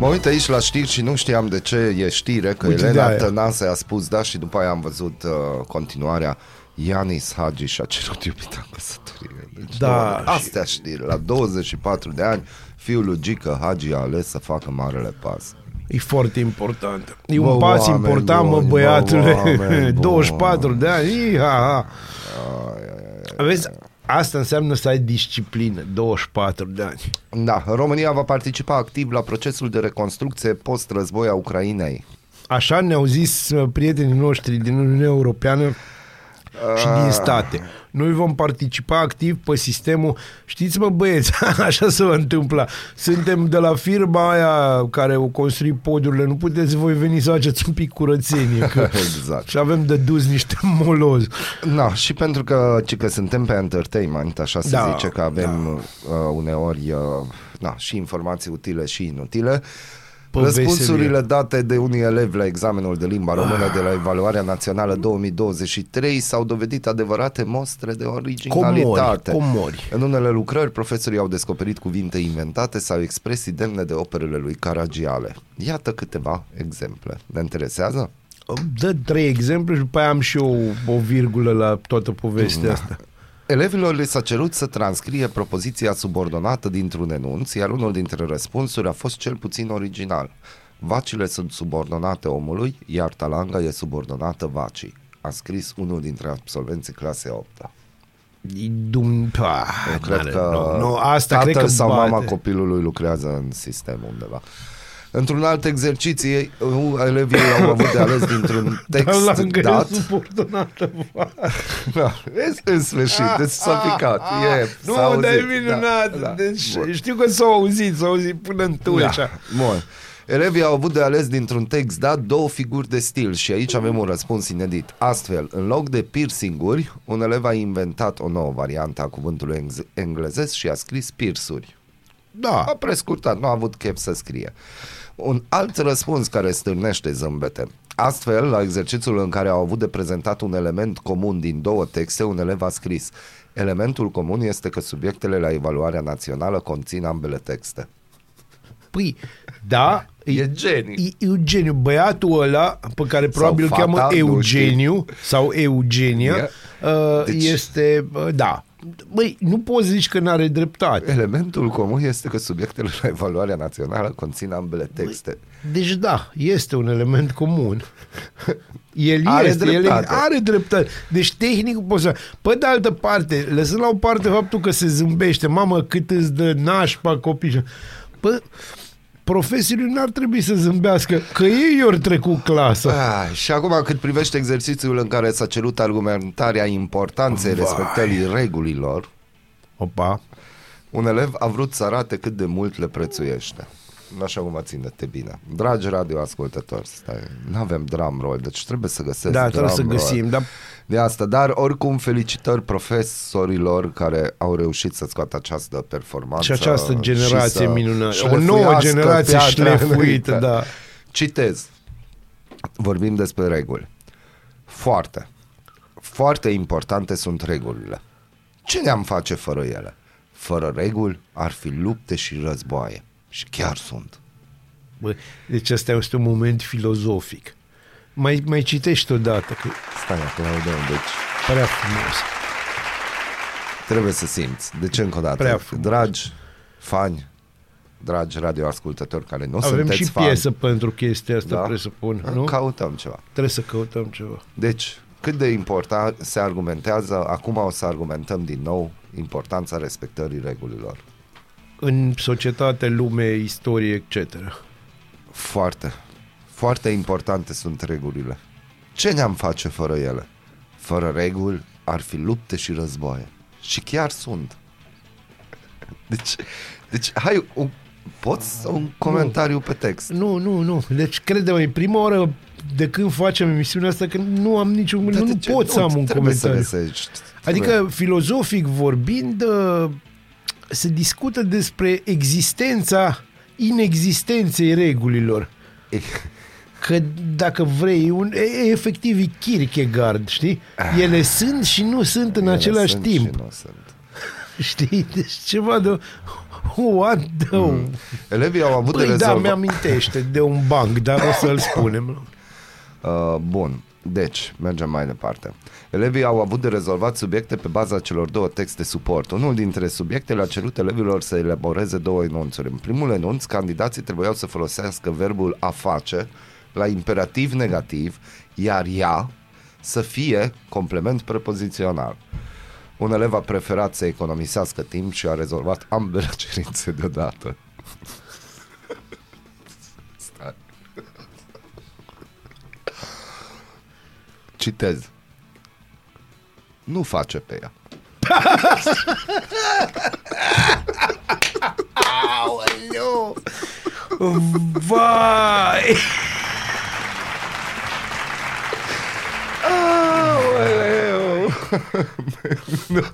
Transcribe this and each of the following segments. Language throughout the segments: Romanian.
Mă uit aici la știri și nu știam de ce e știre, că Uite, Elena de-aia. Tănase a spus da și după aia am văzut uh, continuarea. Ianis Hagi și-a cerut iubita în căsătorie. Deci, Da, doamne, și- astea știri. La 24 de ani, fiul lui Gică Hagi a ales să facă marele pas. E foarte important. E Bă, un pas oameni important, mă, buni, bă, băiatule. oameni buni. 24 de ani. Iha, Vezi, asta înseamnă să ai disciplină. 24 de ani. Da, România va participa activ la procesul de reconstrucție post-război a Ucrainei. Așa ne-au zis uh, prietenii noștri din Uniunea Europeană și Ah. din state. Noi vom participa activ pe sistemul, știți mă băieți, așa se va întâmpla. Suntem de la firma aia care o construi podurile, nu puteți voi veni să faceți un pic curățenie, că Exact. și avem de dus niște molozi. Na, și pentru că, ci că suntem pe entertainment, așa se Da, zice că avem uh, uneori uh, na, și informații utile și inutile, Pe Răspunsurile veselie. date de unii elevi la examenul de limba română de la Evaluarea Națională 2023 s-au dovedit adevărate mostre de originalitate. Comori, comori. În unele lucrări, profesorii au descoperit cuvinte inventate sau expresii demne de operele lui Caragiale. Iată câteva exemple. Ne interesează? Dă trei exemple și după aia am și eu o virgulă la toată povestea asta. Elevilor li s-a cerut să transcrie propoziția subordonată dintr-un enunț, iar unul dintre răspunsuri a fost cel puțin original. Vacile sunt subordonate omului, iar talanga e subordonată vacii. A scris unul dintre absolvenții clasei 8 E Dum... Ah, Eu cred n-are- că nu, nu, asta tatăl cred că sau bate. mama copilului lucrează în sistem undeva. Într-un alt exercițiu, ei, uh, elevii au avut de ales dintr-un text Dar la dat. subordonată Da, vezi, în sfârșit, deci s-a picat. E, s-a Nu, auzit, dar e minunat. Da, da. Deci, Bun. știu că s-au auzit, s-au auzit până în tu, Da. așa. Bun. Elevii au avut de ales dintr-un text dat două figuri de stil și aici avem un răspuns inedit. Astfel, în loc de piercinguri, un elev a inventat o nouă variantă a cuvântului eng- englezesc și a scris piersuri. Da. A prescurtat, nu a avut chef să scrie. Un alt răspuns care stârnește zâmbete. Astfel, la exercițiul în care au avut de prezentat un element comun din două texte, un elev a scris Elementul comun este că subiectele la evaluarea națională conțin ambele texte. Păi, da, E geniu. E Eugeniu, băiatul ăla pe care probabil îl fata, cheamă nu Eugeniu sau Eugenia, uh, Deci- este, uh, da. Băi, nu poți zici că n-are dreptate. Elementul comun este că subiectele la evaluarea națională conțin ambele texte. Deci da, este un element comun. El Are este, el dreptate. are dreptate. Deci tehnic poți să... Pe de altă parte, lăsând la o parte faptul că se zâmbește, mamă, cât îți dă nașpa copii. Pă, profesiile n-ar trebui să zâmbească, că ei ori trecut clasa. Ah, și acum cât privește exercițiul în care s-a cerut argumentarea importanței Vai. respectării regulilor, Opa. un elev a vrut să arate cât de mult le prețuiește. Așa cum ține-te bine. Dragi radioascultători, stai, nu avem drum roll, deci trebuie să găsesc Da, trebuie drum să găsim, roll. dar De asta, dar oricum felicitări profesorilor care au reușit să scoată această performanță. Și această generație să minunată. O șlefuiască nouă generație piatra șlefuită, înainte. da. Citez. Vorbim despre reguli. Foarte, foarte importante sunt regulile. Ce ne-am face fără ele? Fără reguli ar fi lupte și războaie. Și chiar sunt. Bă, deci ăsta este un moment filozofic. Mai, mai citești odată, că Stai, aplaudăm, deci prea frumos. trebuie să simți. Deci încă o dată, Prea frumos. dragi fani, dragi radioascultători care nu Avem sunteți și fani, piesă pentru chestia asta, Da? presupun, nu? căutăm ceva. Trebuie să căutăm ceva. Deci, cât de important se argumentează, acum o să argumentăm din nou importanța respectării regulilor. În societate, lume, istorie, etc. Foarte, foarte importante sunt regulile. Ce ne-am face fără ele? Fără reguli ar fi lupte și războaie. Și chiar sunt. Deci, deci hai, un, poți un comentariu pe text? Nu, nu, nu. Deci, crede-mă, e prima oară de când facem emisiunea asta că nu am niciun... Dar nu, de nu ce? pot să am un trebuie comentariu. Să găsești. Adică, filozofic vorbind, uh, se discută despre existența inexistenței regulilor. Că dacă vrei, un, e, efectiv e Kierkegaard, știi? Ele sunt și nu sunt în Ele același sunt timp. Și nu sunt. Știi? Deci ceva de What the... Mm. Elevii au avut Păi de da, rezolvat... mi-amintește de un banc, dar o să-l spunem. Uh, bun, deci, mergem mai departe. Elevii au avut de rezolvat subiecte pe baza celor două texte suport. Unul dintre subiectele a cerut elevilor să elaboreze două enunțuri. În primul enunț, candidații trebuiau să folosească verbul a face la imperativ negativ, iar ea să fie complement prepozițional. Un elev a preferat să economisească timp și a rezolvat ambele cerințe deodată. Stai. Citez. Nu face pe ea. Aoleu! Vai! Aoleu!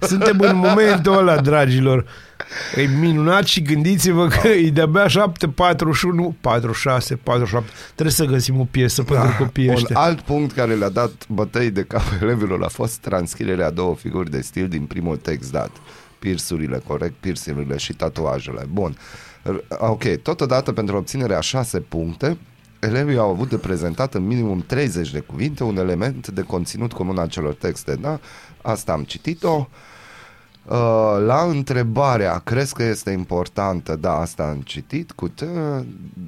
Suntem în momentul ăla, dragilor. E minunat și gândiți-vă că e de-abia 7, 41, 46, 47. Trebuie să găsim o piesă pentru copiii Un ăștia. alt punct care le-a dat bătăi de cap elevilor a fost transcrierea a două figuri de stil din primul text dat. Piersurile, corect, piersurile și tatuajele. Bun. R- Ok, totodată pentru obținerea a șase puncte, elevii au avut de prezentat în minimum 30 de cuvinte un element de conținut comun al celor texte, da? Asta am citit-o. Uh, la întrebarea, crezi că este importantă? Da, asta am citit cu t,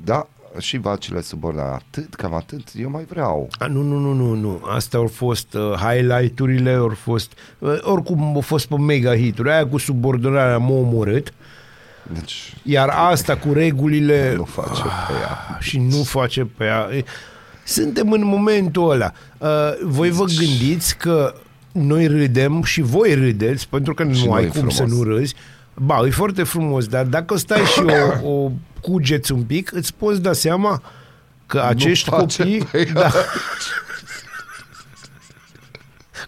da, și vacile subordonate. Atât, cam atât, eu mai vreau. A, nu, nu, nu, nu, nu. Astea au fost uh, highlight-urile, au fost... Uh, oricum au fost pe mega hituri. Aia cu subordonarea m-a omorât. Deci, Iar asta cu regulile... nu face pe ea. și nu face pe ea. E, Suntem în momentul ăla. Uh, voi vă gândiți că noi râdem și voi râdeți, pentru că Și nu nu ai e cum frumos. să nu râzi. Ba, e foarte frumos, dar dacă stai și o, o cugeți un pic, îți poți da seama că acești face copii... pe ea. Da,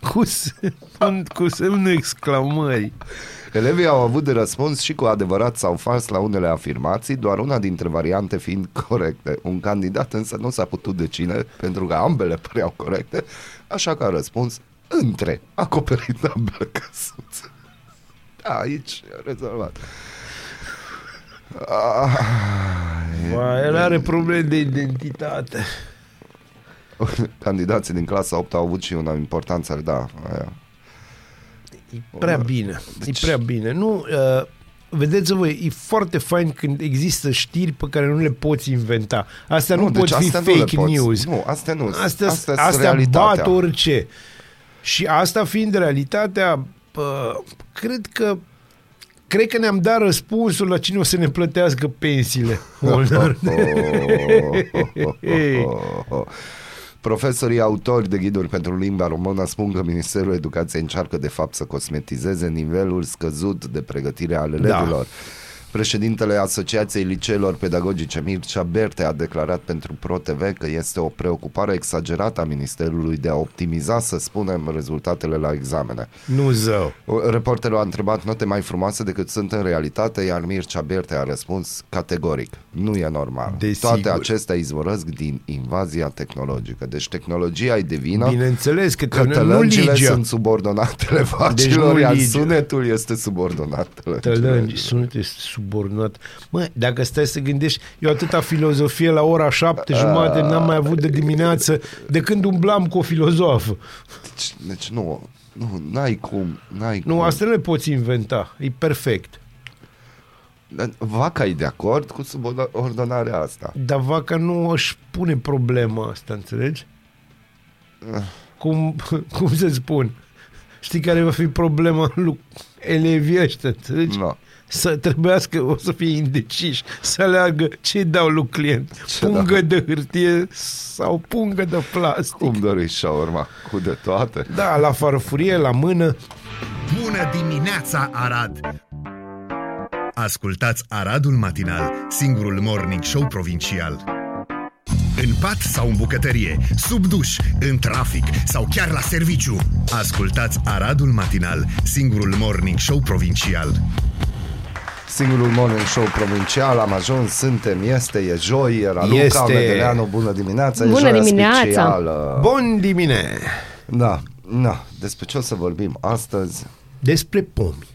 cu, semn, cu semnul exclamării. Elevii au avut de răspuns și cu adevărat sau fals la unele afirmații, doar una dintre variante fiind corecte. Un candidat însă nu s-a putut decine pentru că ambele păreau corecte, așa că a răspuns între, acoperind ambele căsuțe. Da, aici e rezolvat. Ah, Ba, el are probleme de identitate. Candidații din clasa 8 au avut și una importanță, da, aia. E prea bine. Deci- E prea bine. Nu, uh, vedeți voi, e foarte fain când există știri pe care nu le poți inventa. Astea nu, nu pot fi deci astea nu le fake poți. news. Nu, astea nu. Astea, astea, astea, sunt realitatea. bat orice. Și asta fiind realitatea, pă, cred că cred că ne-am dat răspunsul la cine o să ne plătească pensiile. Molnar. Profesorii autori de ghiduri pentru limba română spun că Ministerul Educației încearcă de fapt să cosmetizeze nivelul scăzut de pregătire al elevilor. Președintele Asociației Liceelor Pedagogice Mircea Berte a declarat pentru ProTV că este o preocupare exagerată a Ministerului de a optimiza, să spunem, rezultatele la examene. nu zău. Reporterul a întrebat note mai frumoase decât sunt în realitate, iar Mircea Berte a răspuns categoric. Nu e normal. Desigur. Toate acestea izvorăsc din invazia tehnologică. Deci tehnologia e de vină, Bineînțeles că te, nu cătălăngile ligea. sunt subordonatele vacilor, Deci nu iar ligea. sunetul este subordonat Tălângi, tălăngilor. sunet este subordonat. Mă, dacă stai să gândești, eu atâta filozofie la ora șapte jumate n-am mai avut de dimineață de când umblam cu o filozofă. Deci, deci nu, nu, n-ai cum, n-ai Nu, cum. asta nu le poți inventa. E perfect. Dar Vaca e de acord cu subordonarea asta. Dar vaca nu își pune problema asta, înțelegi? Cum, cum să spun? Știi care va fi problema lui elevii ăștia, înțelegi? No. Să trebuiască, o să fie indeciși, să aleagă ce dau lui client. Ce Pungă de hârtie sau pungă de plastic. Cum doriți shawarma? Cu de toate? Da, la farfurie, la mână. Bună dimineața, Arad! Ascultați Aradul Matinal, singurul morning show provincial. În pat sau în bucătărie, sub duș, în trafic sau chiar la serviciu. Ascultați Aradul Matinal, singurul morning show provincial. Singurul morning show provincial, am ajuns, suntem, este, e joi, e Raluca, Este. Medeleanu, bună dimineața, e Bună joia dimineața. specială. Bun dimine! Da, da, despre ce o să vorbim astăzi? Despre pomi.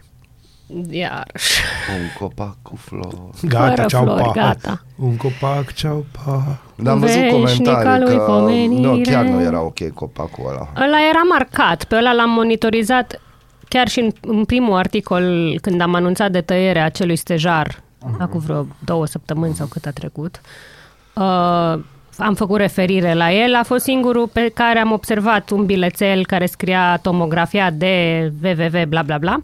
Iarăși. Un copac cu flori. Gata, Fără ceau, flori, pa. gata. Un copac, ceau, pa. Dar am văzut Veșnica comentarii lui că pomenire. nu, chiar nu era ok copacul ăla. Ăla era marcat, pe ăla l-am monitorizat chiar și în, în primul articol, când am anunțat de tăierea acelui stejar, acum vreo două săptămâni sau cât a trecut. Uh, am făcut referire la el, a fost singurul pe care am observat un bilețel care scria tomografia de www, bla bla bla,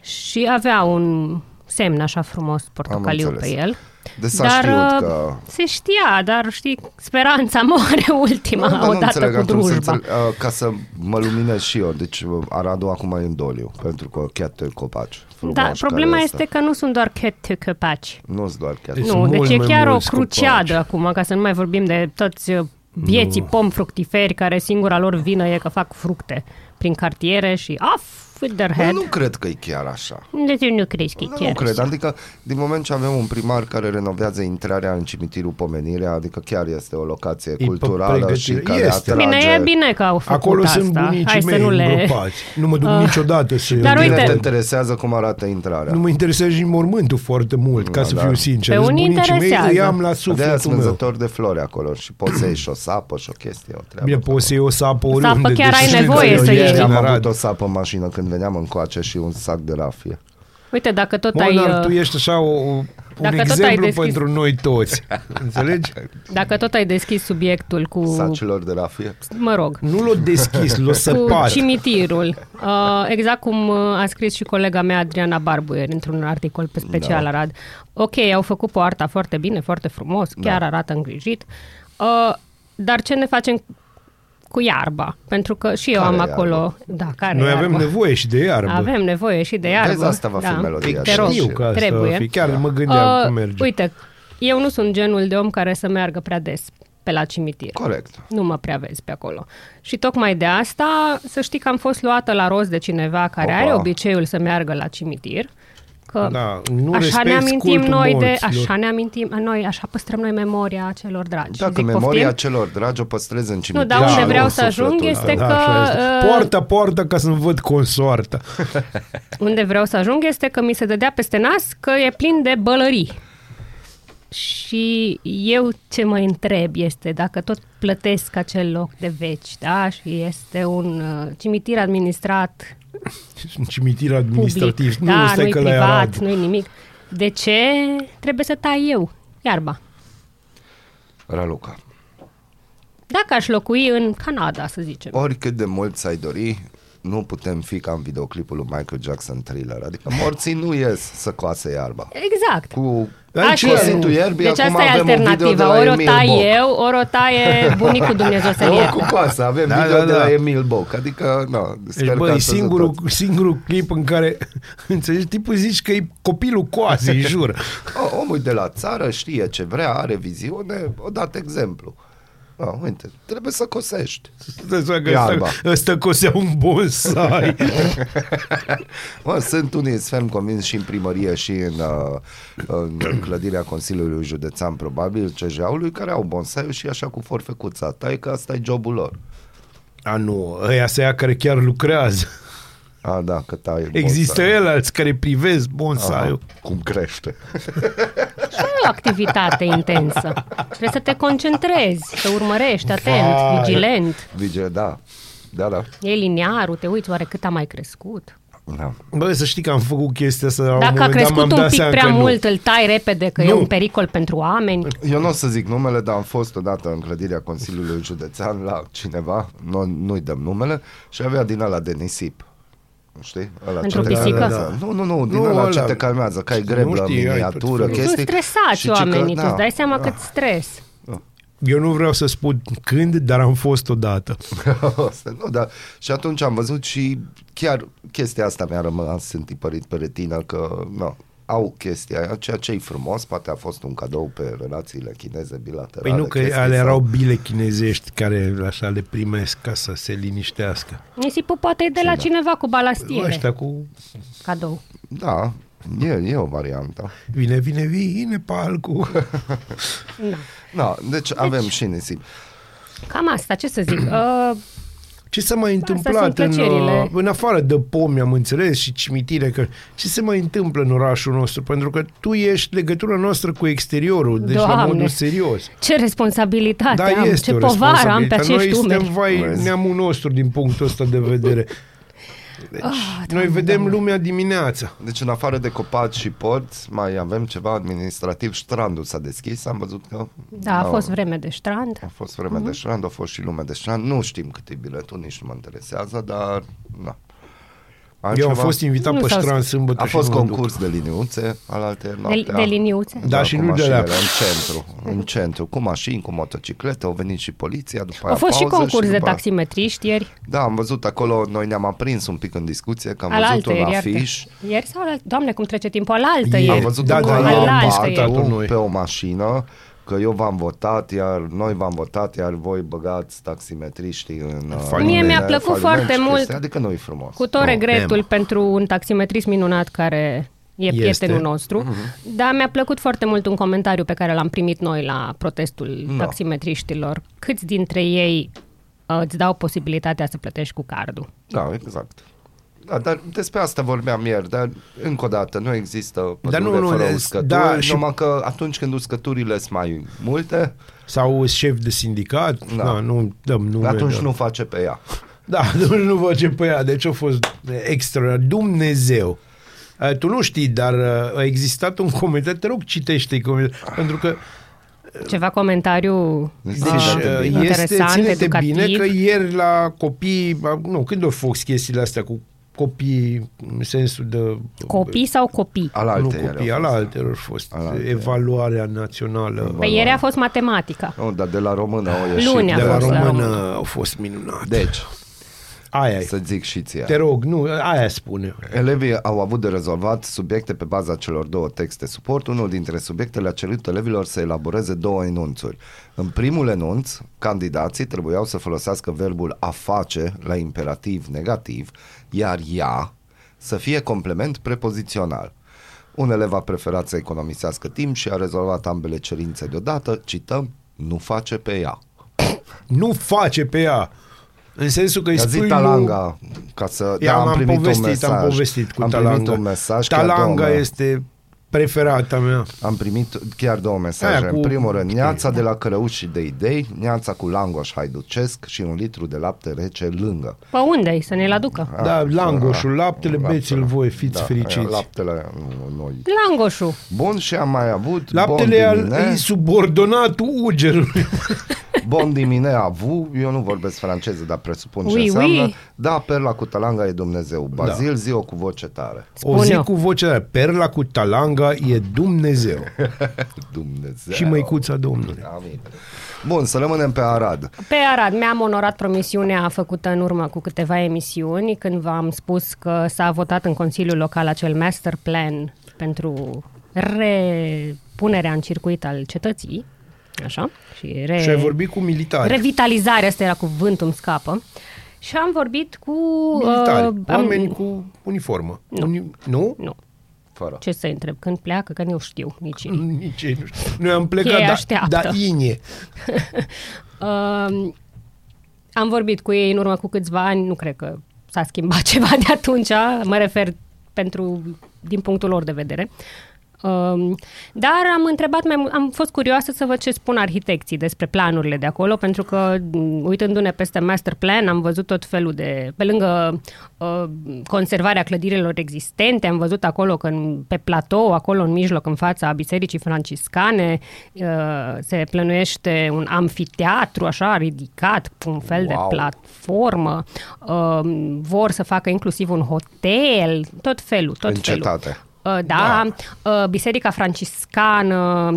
și avea un semn așa frumos portocaliu pe înțeles. el. Deci s-a Dar știut uh, că... se știa, dar știi, speranța moare ultima, Nu, dar nu odată înțeleg cu atunci să drujba. înțeleg, uh, ca să mă luminez și eu. Deci uh, Aradul acum e în doliu, pentru că chiar te copaci. Da, frumoși problema care este că nu sunt doar cat copaci. Nu-s doar chiar. Deci Nu, sunt deci mult e mai chiar o mulți cruciadă copaci. acum, ca să nu mai vorbim de toți uh, vieții pom fructiferi care singura lor vină e că fac fructe prin cartiere și off with their Bă, head. nu cred că e chiar așa. Deci eu nu crezi că e Nu, chiar nu cred, așa. adică din moment ce avem un primar care renovează intrarea în cimitirul Pomenirea, adică chiar este o locație pe culturală și pregătire. care Este. atrage... Bine, e bine că au făcut Acolo asta. sunt bunicii Hai să mei nu le... îngropați. Nu mă duc niciodată să Dar Bine uite- te interesează cum arată intrarea. Nu mă interesează nici mormântul foarte mult, ca Da, să da. fiu sincer. Pe Sunt unii bunicii mei, interesează. îi am la de aia sufletul sunt meu. vânzători de flori acolo și poți să iei și o sapă și o chestie, o treabă. Bine, poți să iei o sapă oriunde. chiar ai deci nevoie eu să ieftin iei. Am în Arad. avut o sapă în mașină când veneam încoace și un sac de rafie. Uite, dacă tot Mă, ai... dar uh, tu ești așa o, un Dacă tot ai exemplu deschis- pentru noi toți. Înțelegi? Dacă tot ai deschis subiectul cu... Sacilor de rafie. Mă rog. Nu l-o deschis, l-o cu săpat. cimitirul. Uh, exact cum uh, a scris și colega mea Adriana Barbuier într-un articol pe special Da. Arad. Ok, au făcut poarta foarte bine, foarte frumos, chiar Da. arată îngrijit. Uh, dar ce ne facem cu iarba? Pentru că și eu Care am iarbă? acolo... Da, care Noi iarbă? avem nevoie și de iarbă. Avem nevoie și de iarbă. Vezi, asta va fi da. melodia Te și rog, Știu că asta trebuie. va fi. Chiar mă gândeam că merge. Uite, eu nu sunt genul de om care să meargă prea des pe la cimitir. Corect. Nu mă prea vezi pe acolo. Și tocmai de asta, să știi că am fost luată la rost de cineva care Opa. are obiceiul să meargă la cimitir. Că Da, nu așa respecti ne amintim cultul noi de, morților. așa ne amintim, noi, așa păstrăm noi memoria celor dragi. Dacă Zic, memoria poftim? celor dragi o păstrezi în cimitir. dar unde și vreau în să ajung sufletul este tău. că- așa este. uh, Poartă, poartă ca să-mi văd consoarta. Unde vreau să ajung este că mi se dădea peste nas că e plin de bălării. Și eu ce mă întreb este dacă tot plătesc acel loc de veci, da? Și este un uh, cimitir administrat Un cimitir administrativ. public, nu, da, stai nu-i că la privat, Arad. nu-i nimic. De ce trebuie să tai eu iarba? Raluca. Dacă aș locui în Canada, să zicem. Oricât de mult ți-ai dori, nu putem fi ca în videoclipul lui Michael Jackson Thriller. Adică morții nu ies să coase iarba. Exact. Cu Așa cositul e. ierbii, Deci acum asta e avem un video de alternativa. la Ori o Emil tai Boc. eu, ori o taie bunicul Dumnezeu să Ori cu coasă, avem Da, video da, de da. la Emil Boc. Adică, nu, Deci, bă, e singurul, singurul clip în care, înțelegi, tipul zici că e copilul coase, îi jur. O, omul de la țară știe ce vrea, are viziune, o dat exemplu. Oh, uite, trebuie să cosești. Stai să că Iarba. ăsta, ăsta cosea un bonsai. Mă, sunt unii ferm convins și în primărie și în, uh, în clădirea Consiliului Județean, probabil, CJ-ului, care au bonsai și așa cu forfecuța. Tai că asta e jobul lor. A, nu, ăia se ia care chiar lucrează. A, da, că tai Există bonsai. el alți care privesc Aha, bonsaiul. cum crește. Și e o activitate intensă. Trebuie să te concentrezi, să urmărești atent, Vai. vigilent. Vigile, da. Da, da. E liniarul, te uiți oare cât a mai crescut. da. Bă, să știi că am făcut chestia asta. la un Dacă a moment dat crescut m-am un dat pic seama prea că nu. mult, îl tai repede că e Nu. un pericol pentru oameni. Eu nu o să zic numele, dar am fost odată în clădirea Consiliului Județean la cineva, nu, nu-i dăm numele, și avea din ăla de nisip. Știi? Ăla Pentru ce te pisică? calmează. Nu, nu, nu, din Nu, ăla ce ăla. te calmează, că ai Nu greblă, știi, ai tot miniatură, felul. chestii. Sunt stresați Și ci că- oamenii, tu da. îți dai seama cât stres. Eu nu vreau să spun când, dar am fost odată. Asta, nu, dar și atunci am văzut și chiar chestia asta mi-a rămas întipărit pe retină că nu, au chestia aia, ceea ce e frumos, poate a fost un cadou pe relațiile chineze bilaterale. Păi nu, că chestii ale sau- erau bile chinezești care așa le primesc ca să se liniștească. Nisipul poate e de la cineva cu balastiere. Ăștia cu... Cadou. Da, e, e o variantă. Vine, vine, vine palcu. Da. Da, deci avem și nisip. Cam asta, ce să zic. Uh, Ce s-a mai sunt întâmplat în, plăcerile. uh, în afară de pomi, am înțeles, și cimitire, că ce se mai întâmplă în orașul nostru? Pentru că tu ești legătura noastră cu exteriorul, deci la Doamne. modul serios. Ce responsabilitate Da, am, este ce o povară am pe responsabilitate. acești Noi umeri. suntem, vai, Vezi. neamul nostru din punctul ăsta de vedere. Deci, Ah, noi Doamne, vedem Doamne. lumea dimineața. Deci în afară de copaci și porți, mai avem ceva administrativ. Strandul s-a deschis, am văzut că... Da, a Nu. fost vreme de strand. A fost vreme de strand, a fost și lume de strand. Nu știm cât e biletul, nici nu mă interesează, dar... Na. Eu Altceva? am fost invitat Nu pe s-au strand sâmbătă A și fost nu mă duc. concurs de liniuțe al alte De, noaptea. de liniuțe. Da, și cu nu de mașinile alea. în centru, în centru, cu mașini, cu motociclete, au venit și poliția, după A aia fost și pauză concurs de după aia- taximetriști ieri. Da, am văzut acolo, noi ne-am aprins un pic în discuție, că am Al văzut altă un ieri, afiș, iată. Ieri sau al Doamne, cum trece timpul al altă Ieri. am ieri. văzut Da, acolo da, la ieri un am parc, partat-o noi. pe o mașină, că eu v-am votat, iar noi v-am votat, iar voi băgați taximetriștii în uh, Faliment. Mie mi-a în plăcut faliment foarte și mult. chestii, Adică nu e frumos. Cu tot Nu, regretul Emma. pentru un taximetrist minunat care e Este. prietenul nostru, Mhm. dar mi-a plăcut foarte mult un comentariu pe care l-am primit noi la protestul Da. taximetriștilor. Câți dintre ei uh, îți dau posibilitatea să plătești cu cardul? Da, exact. Da, dar despre asta vorbeam ieri, dar încă o dată nu există pădure Dar nu, nu, fără ne- uscături, da, și- numai că atunci când uscăturile sunt mai multe, Sau șef de sindicat, da, Da. da nu dăm nume. atunci da. nu face pe ea. Da, nu, nu vă ce pe ea, deci a fost extra. Dumnezeu. Uh, Tu nu știi, dar uh, a existat un comentariu, te rog citește comentariu, pentru că Ceva comentariu Deci, deci, Ah, uh, bine. este, interesant, ține-te educativ. bine că ieri la copii, uh, nu, când au fost chestiile astea cu copii în sensul de... Copii sau copii? Al nu alte copii, al altelor a fost Alaltă. evaluarea națională. Pe ieri a fost matematica. Nu, dar de la română au ieșit. Luni a de la fost la română română. au fost minunat. Deci, Aia e. să zic și ție. Te rog, nu, aia spune. Elevii au avut de rezolvat subiecte pe baza celor două texte suport. Unul dintre subiectele a cerut elevilor să elaboreze două enunțuri. În primul enunț, candidații trebuiau să folosească verbul a face la imperativ negativ, iar ea să fie complement prepozițional. Un elev a preferat să economisească timp și a rezolvat ambele cerințe deodată, cităm, nu face pe ea. Nu face pe ea. În sensul că îi I-a spui zis lui- Talanga ca să... Ia, da, am, primit povestit, un mesaj. am povestit cu am Talanga. primit un mesaj, chiar Talanga două, este preferata mea. Am primit chiar două mesaje. Aia cu- În primul rând, neața de la cărăuși și de idei, neața cu langoș haiducesc și un litru de lapte rece lângă. Pe unde să ne-l aducă? Da, langoșul, laptele, Laptele. beți-l voi, fiți da, fericiți. aia, Laptele, nu, noi. Langoșul. Bun, și am mai avut Laptele bon al, dimine, e subordonat ugerului. bon dimine avu, eu nu vorbesc franceză, dar presupun ce Oui, înseamnă. oui. Da, perla cu talanga e Dumnezeu. Bazil, zi -o cu voce tare. O Spun zi eu. cu vocea aia, perla cu talanga e Dumnezeu. Dumnezeu. Și măicuța Domnului. Amin. Bun, să rămânem pe Arad. Pe Arad mi-am onorat promisiunea făcută în urmă cu câteva emisiuni când v-am spus că s-a votat în Consiliul Local acel master plan pentru repunerea în circuit al cetății. Așa? Și, re... Și ai vorbit cu militari. Revitalizarea, asta era cuvântul, îmi scapă. Și am vorbit cu... militari, uh, oameni am, cu uniformă. Nu. Uni... Nu? Nu. Fără. Ce să întreb? Când pleacă? Că nu știu nici ei. Nici ei nu știu. Noi am plecat, Ei da, așteaptă. da, inie. Uh, am vorbit cu ei în urmă cu câțiva ani, nu cred că s-a schimbat ceva de atunci, mă refer pentru, din punctul lor de vedere. Um, dar am întrebat, mai, mult- am fost curioasă să văd ce spun arhitecții despre planurile de acolo, pentru că m, uitându-ne peste master plan am văzut tot felul de, pe lângă uh, conservarea clădirilor existente, am văzut acolo că în, pe platou, acolo în mijloc, în fața bisericii franciscane, uh, se plănuiește un amfiteatru așa ridicat, un fel Wow. de platformă, uh, vor să facă inclusiv un hotel, tot felul, tot În felul. cetate. Uh, Da, da. Biserica Franciscană.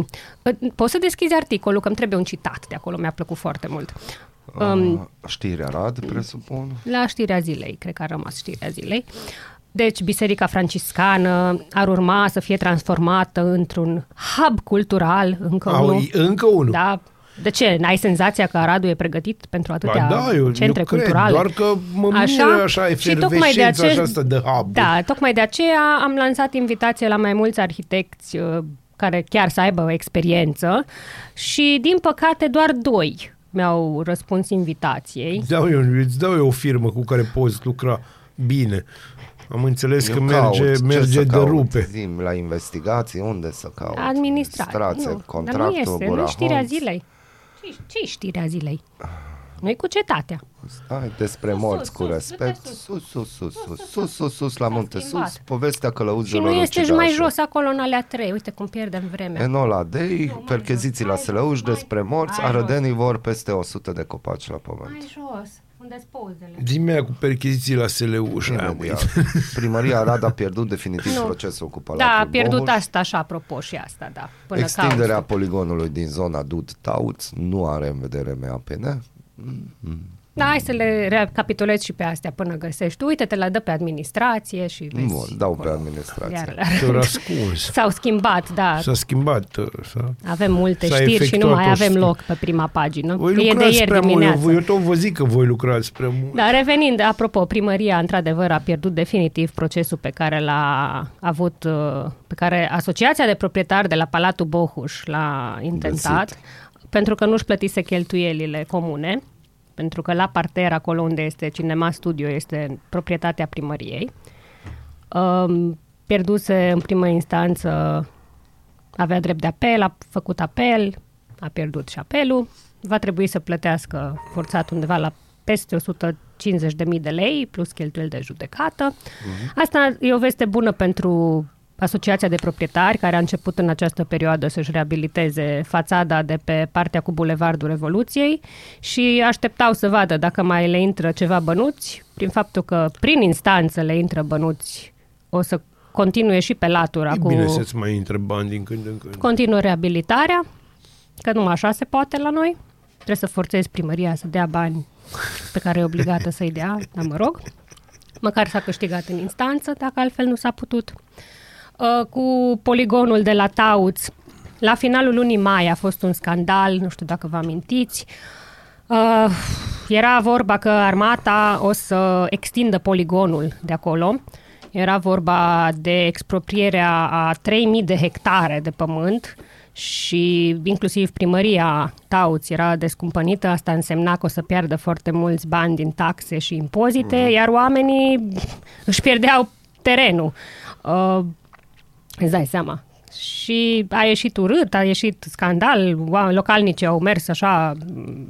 Uh, Poți să deschizi articolul, că îmi trebuie un citat de acolo, mi-a plăcut foarte mult. Um, Uh, știri Arad, presupun. la știrea zilei, cred că a rămas știrea zilei. Deci, Biserica Franciscană ar urma să fie transformată într-un hub cultural, încă Au, unul. încă unul. Da. De ce? N-ai senzația că Aradul e pregătit pentru atâtea Ba da, eu, centre eu cred, culturale? doar că mă miră așa și tocmai de efervescența aceea, aceasta de hub. Da, tocmai de aceea am lansat invitație la mai mulți arhitecți uh, care chiar să aibă o experiență și, din păcate, doar doi mi-au răspuns invitației. Îți dau eu, îți dau eu o firmă cu care poți lucra bine. Am înțeles Eu că caut. merge, Ce merge să de caut? rupe. Zim, la investigații, unde să caut? Administrație. Administrație, Nu, contractul, dar nu este, nu Gura știrea Holmes. zilei. Ce, ce știrea zilei? Nu-i cu cetatea. Stai despre Sus, morți sus, cu sus, respect. du-te Sus, sus, sus, sus, sus, sus, sus, la munte schimbat. sus. Povestea Și călăuzilor nu este și mai ucigașe. jos acolo în alea trei. Uite cum pierdem vremea. Enola Dei, percheziții la mai Sălăuș jos, mai- despre morți, mai arădenii vor peste 100 de copaci la pământ. Mai jos. Unde-s pozele? Zi-mi aia cu percheziții la SLU și aia, măi. Imediat. Primăria Arad a pierdut definitiv Nu. procesul cu Palatul Da, a pierdut Bohuș. asta așa, apropo și asta, da. Până Extinderea ca poligonului din zona Dud-Tauț nu are în vedere MAPN. Da, hai să le recapitulez și pe astea până găsești. Uite-te la dă pe administrație și vezi. Bun, dau pe acolo. administrație. Iar la S-a rând. răspuns. S-au schimbat, da. S-a schimbat. uh, S-a... Avem multe S-a știri și nu efectuat mai o avem schimb- loc pe prima pagină. Voi e de lucrați ieri prea mult. Eu, dimineață. eu tot vă zic că voi lucrați prea mult. Da, revenind, apropo, primăria într-adevăr a pierdut definitiv procesul pe care l-a avut, uh, pe care Asociația de Proprietari de la Palatul Bohuș l-a intentat, Găsit. pentru că nu-și plătise cheltuielile comune, pentru că la parter, acolo unde este Cinema Studio, este proprietatea primăriei. Um, pierduse în primă instanță, avea drept de apel, a făcut apel, a pierdut și apelul, va trebui să plătească forțat undeva la peste 150.000 de lei plus cheltuieli de judecată. Asta e o veste bună pentru Asociația de Proprietari, care a început în această perioadă să-și reabiliteze fațada de pe partea cu Bulevardul Revoluției și așteptau să vadă dacă mai le intră ceva bănuți, prin faptul că prin instanță le intră bănuți, o să continue și pe latura E cu... bine să-ți mai intre bani din când în când. Continuă reabilitarea, că numai așa se poate la noi. Trebuie să forțezi primăria să dea bani pe care e obligată să-i dea, dar mă rog. Măcar s-a câștigat în instanță, dacă altfel nu s-a putut. Uh, Cu poligonul de la Tauț, la finalul lunii mai a fost un scandal, nu știu dacă vă amintiți. Uh, era vorba că armata o să extindă poligonul de acolo. Era vorba de exproprierea a 3000 de hectare de pământ și inclusiv primăria Tauț era descumpănită. Asta însemna că o să piardă foarte mulți bani din taxe și impozite, iar oamenii își pierdeau terenul. Uh, Îți dai seama. Și a ieșit urât, a ieșit scandal, oameni localnici au mers așa, m,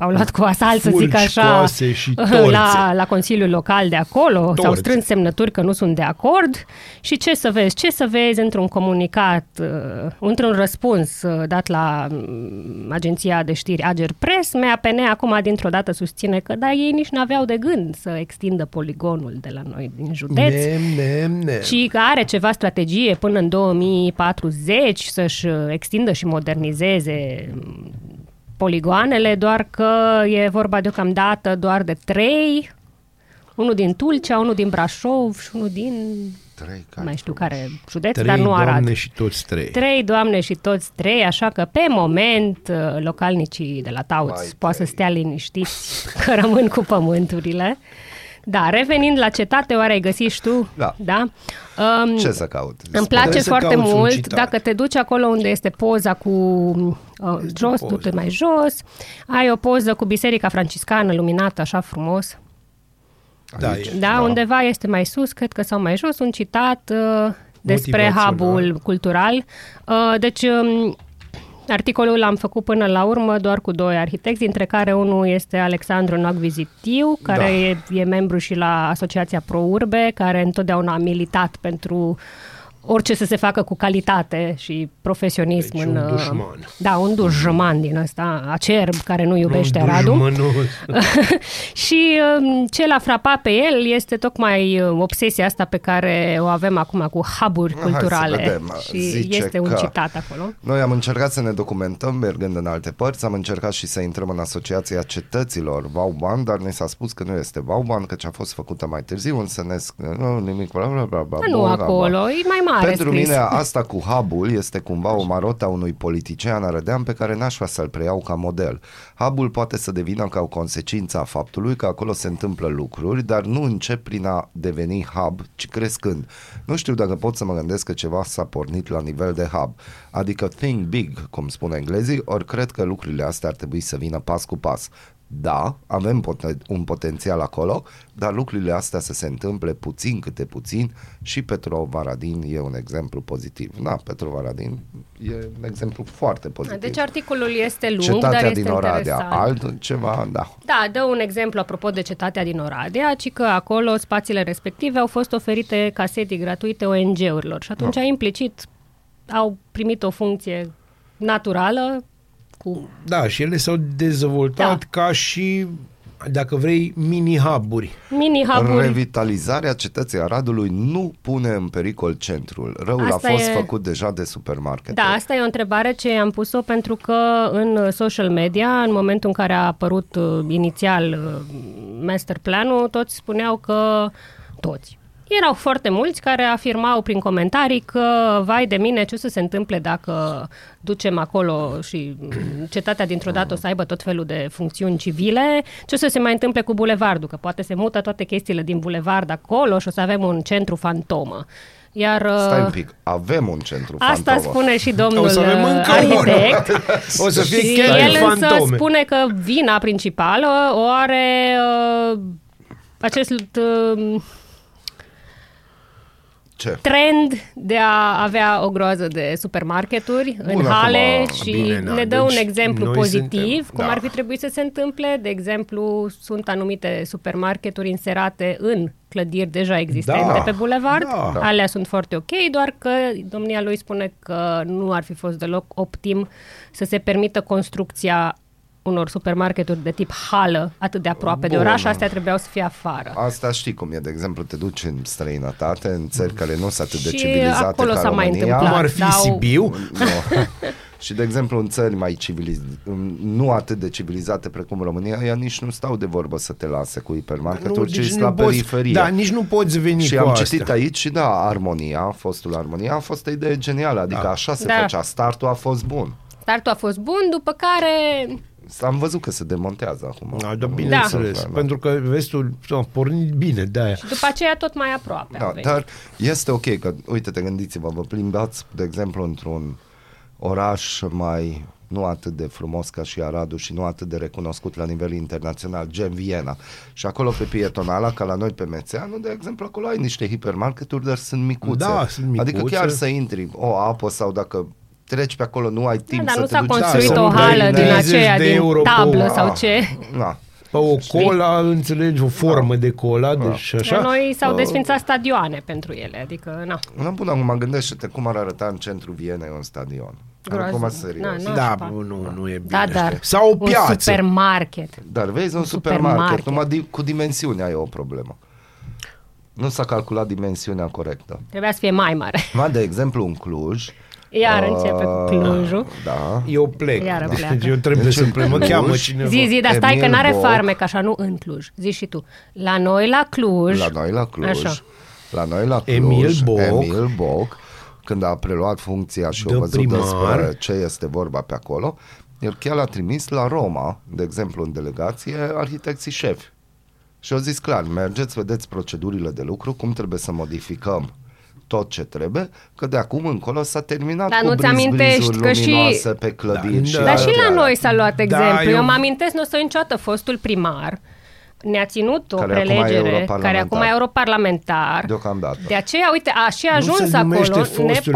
au luat cu asalt, să zic Fulgi, așa, coase și torțe. la, la Consiliul Local de acolo, s-au Torțe. strâns semnături că nu sunt de acord și ce să vezi? Ce să vezi într-un comunicat, uh, într-un răspuns uh, dat la mm, agenția de știri Ager Press, MAPN acum dintr-o dată susține că da, ei nici nu aveau de gând să extindă poligonul de la noi din județ Nem, nem, nem. ci că are ceva strategie până în 2040 să-și uh, extindă și modernizeze mm, poligoanele, doar că e vorba deocamdată doar de trei, unul din Tulcea, unul din Brașov și unul din Trei nu mai știu care județ, Trei dar nu doamne Arad. și toți trei. Trei doamne și toți trei, așa că pe moment uh, localnicii de la Tauț Vai, poate să trei. stea liniștiți că rămân cu pământurile. Da, revenind la cetate, oare ai găsit și tu? Da. da? Um, Ce să caut? îmi place Trebuie să foarte cauți un mult citat. dacă te duci acolo unde este poza cu uh, jos, poză. du-te mai jos, ai o poză cu biserica franciscană luminată așa frumos. Da, Aici. e. Da, Da. undeva este mai sus, cred că sau mai jos, un citat uh, despre Motivațional. hub-ul cultural. Uh, deci, um, articolul l-am făcut până la urmă doar cu doi arhitecți, dintre care unul este Alexandru Nogvizitiu, care Da. e, e membru și la Asociația Pro Urbe, care întotdeauna a militat pentru orice să se facă cu calitate și profesionism. Deci în, un uh, dușman. Da, un dușman din ăsta, acerb, care nu iubește Un Radu. dușmănos. și um, ce l-a frapat pe el este tocmai uh, obsesia asta pe care o avem acum cu hub-uri Hai să culturale. vedem. și Zice este un că- citat acolo. Noi am încercat să ne documentăm mergând în alte părți, am încercat și să intrăm în Asociația Cetăților Vauban, dar ne s-a spus că nu este Vauban, că ce a fost făcută mai târziu, însă ne nu, nimic, bla bla bla bla. Dar nu bla, bla, bla. acolo, e mai are Pentru scris. mine asta cu hub este cumva o marotă a unui politician rădeam pe care n-aș vrea să-l preiau ca model. hub poate să devină ca o consecință a faptului că acolo se întâmplă lucruri, dar nu încep prin a deveni hub, ci crescând. Nu știu dacă pot să mă gândesc că ceva s-a pornit la nivel de hub, adică think big, cum spun englezii, ori cred că lucrurile astea ar trebui să vină pas cu pas. Da, avem poten- un potențial acolo, dar lucrurile astea să se întâmple puțin câte puțin și Petrov Varadin e un exemplu pozitiv. Da, Petrov Varadin e un exemplu foarte pozitiv. Deci articolul este lung, Cetatea dar este din Oradea, interesant. alt ceva, da. Da, dă un exemplu apropo de cetatea din Oradea, ci că acolo spațiile respective au fost oferite ca sedii gratuite ONG-urilor și atunci implicit au primit o funcție naturală cu Da, și ele s-au dezvoltat Da. ca și, dacă vrei, mini-hub-uri. mini-hub-uri. Revitalizarea cetății Aradului nu pune în pericol centrul. Răul Asta a fost e- făcut deja de supermarket. Da, asta e o întrebare ce am pus-o pentru că în social media, în momentul în care a apărut uh, inițial uh, master planul, toți spuneau că toți. Erau foarte mulți care afirmau prin comentarii că, vai de mine, ce o să se întâmple dacă ducem acolo și mm, cetatea dintr-o dată o să aibă tot felul de funcțiuni civile, ce o să se mai întâmple cu bulevardul, că poate se mută toate chestiile din bulevard acolo și o să avem un centru fantomă. Iar uh, Stai un pic, avem un centru Asta fantomă. spune și domnul O să avem uh, încă arhitect. O să fie și chiar el însă fantome. spune că vina principală o are uh, acest uh, Ce? trend de a avea o groază de supermarketuri în Bun, hale acum, și bine, na, ne dă deci un exemplu noi pozitiv, suntem- cum da. ar fi trebuit să se întâmple. De exemplu, sunt anumite supermarketuri inserate în clădiri deja existente Da, pe bulevard. da. Da. Alea sunt foarte ok, doar că domnia lui spune că nu ar fi fost deloc optim să se permită construcția unor supermarketuri de tip hală atât de aproape de Bun. oraș, astea trebuiau să fie afară. Asta știi cum e, de exemplu, te duci în străinătate, în țări care nu sunt atât de Și civilizate acolo ca s-a mai România. întâmplat. Cum ar fi Dau- Sibiu? Nu. și, de exemplu, în țări mai civilizate, nu atât de civilizate precum România, ea nici nu stau de vorbă să te lase cu hipermarketuri, ci deci sunt la poți, periferie. Da, nici nu poți veni și cu am astea. citit aici și da, Armonia, fostul Armonia, a fost o idee genială, adică Da. așa se Da. făcea, startul a fost bun. Startul a fost bun, după care Am văzut că se demontează acum. Da, da, bineînțeles. Da. Pentru că vestul a pornit bine de aia. după aceea tot mai aproape. a Da, venit. dar este ok că, uite, te gândiți-vă, vă plimbați, de exemplu, într-un oraș mai nu atât de frumos ca și Aradul și nu atât de recunoscut la nivel internațional, gen Viena. Și acolo pe pietonala, ca la noi pe Mețeanu, de exemplu, acolo ai niște hipermarketuri, dar sunt micuțe. Da, sunt micuțe. Adică chiar să intri o apă sau dacă treci pe acolo, nu ai timp Da, dar să nu te s-a duci. construit să o nu dai hală din 30 aceea, de din euro pe tablă o- sau ce. Da. Pe o cola, înțelegi, o formă de cola, deci La așa. noi s-au Uh, desfințat stadioane pentru ele, adică, na. Nu, bun, acum gândește-te cum ar arăta în centrul Vienei un stadion. Groaznic. Acum serios. Na, na. Da, nașpa. nu, nu e bine. Da, dar știi. Sau o un piață. supermarket. Dar vezi, un, Un supermarket, supermarket. numai di- cu dimensiunea e o problemă. Nu s-a calculat dimensiunea corectă. Trebuia să fie mai mare. Ma, de exemplu, în Cluj... Iar uh, începe cu Clujul. Da. Eu plec. Iară Deci pleacă. eu trebuie Deci să în plec. Mă Cluj, cheamă cineva. Zi, zi, dar stai că Emil n-are Boc. farmec, așa, nu în Cluj. Zi și tu. La noi, la Cluj. La noi la Cluj. Așa. La noi la Cluj. Emil Boc. Emil Boc, când a preluat funcția și De a văzut primar. despre ce este vorba pe acolo, el chiar l-a trimis la Roma, de exemplu, în delegație, arhitecții șefi. Și au zis clar, mergeți, vedeți procedurile de lucru, cum trebuie să modificăm tot ce trebuie, că de acum încolo s-a terminat Dar cu nu-ți briz- amintești brizuri că și- luminoase pe clădiri Da, și da. Dar și la astea. noi s-a luat exemplu. eu- eu... mă amintesc, nu o să uit niciodată, fostul primar ne-a ținut o Care acum e prelegere, europarlamentar. care acum e europarlamentar. Deocamdată. De aceea, uite, a și Nu ajuns se numește acolo, ne fostul primar, se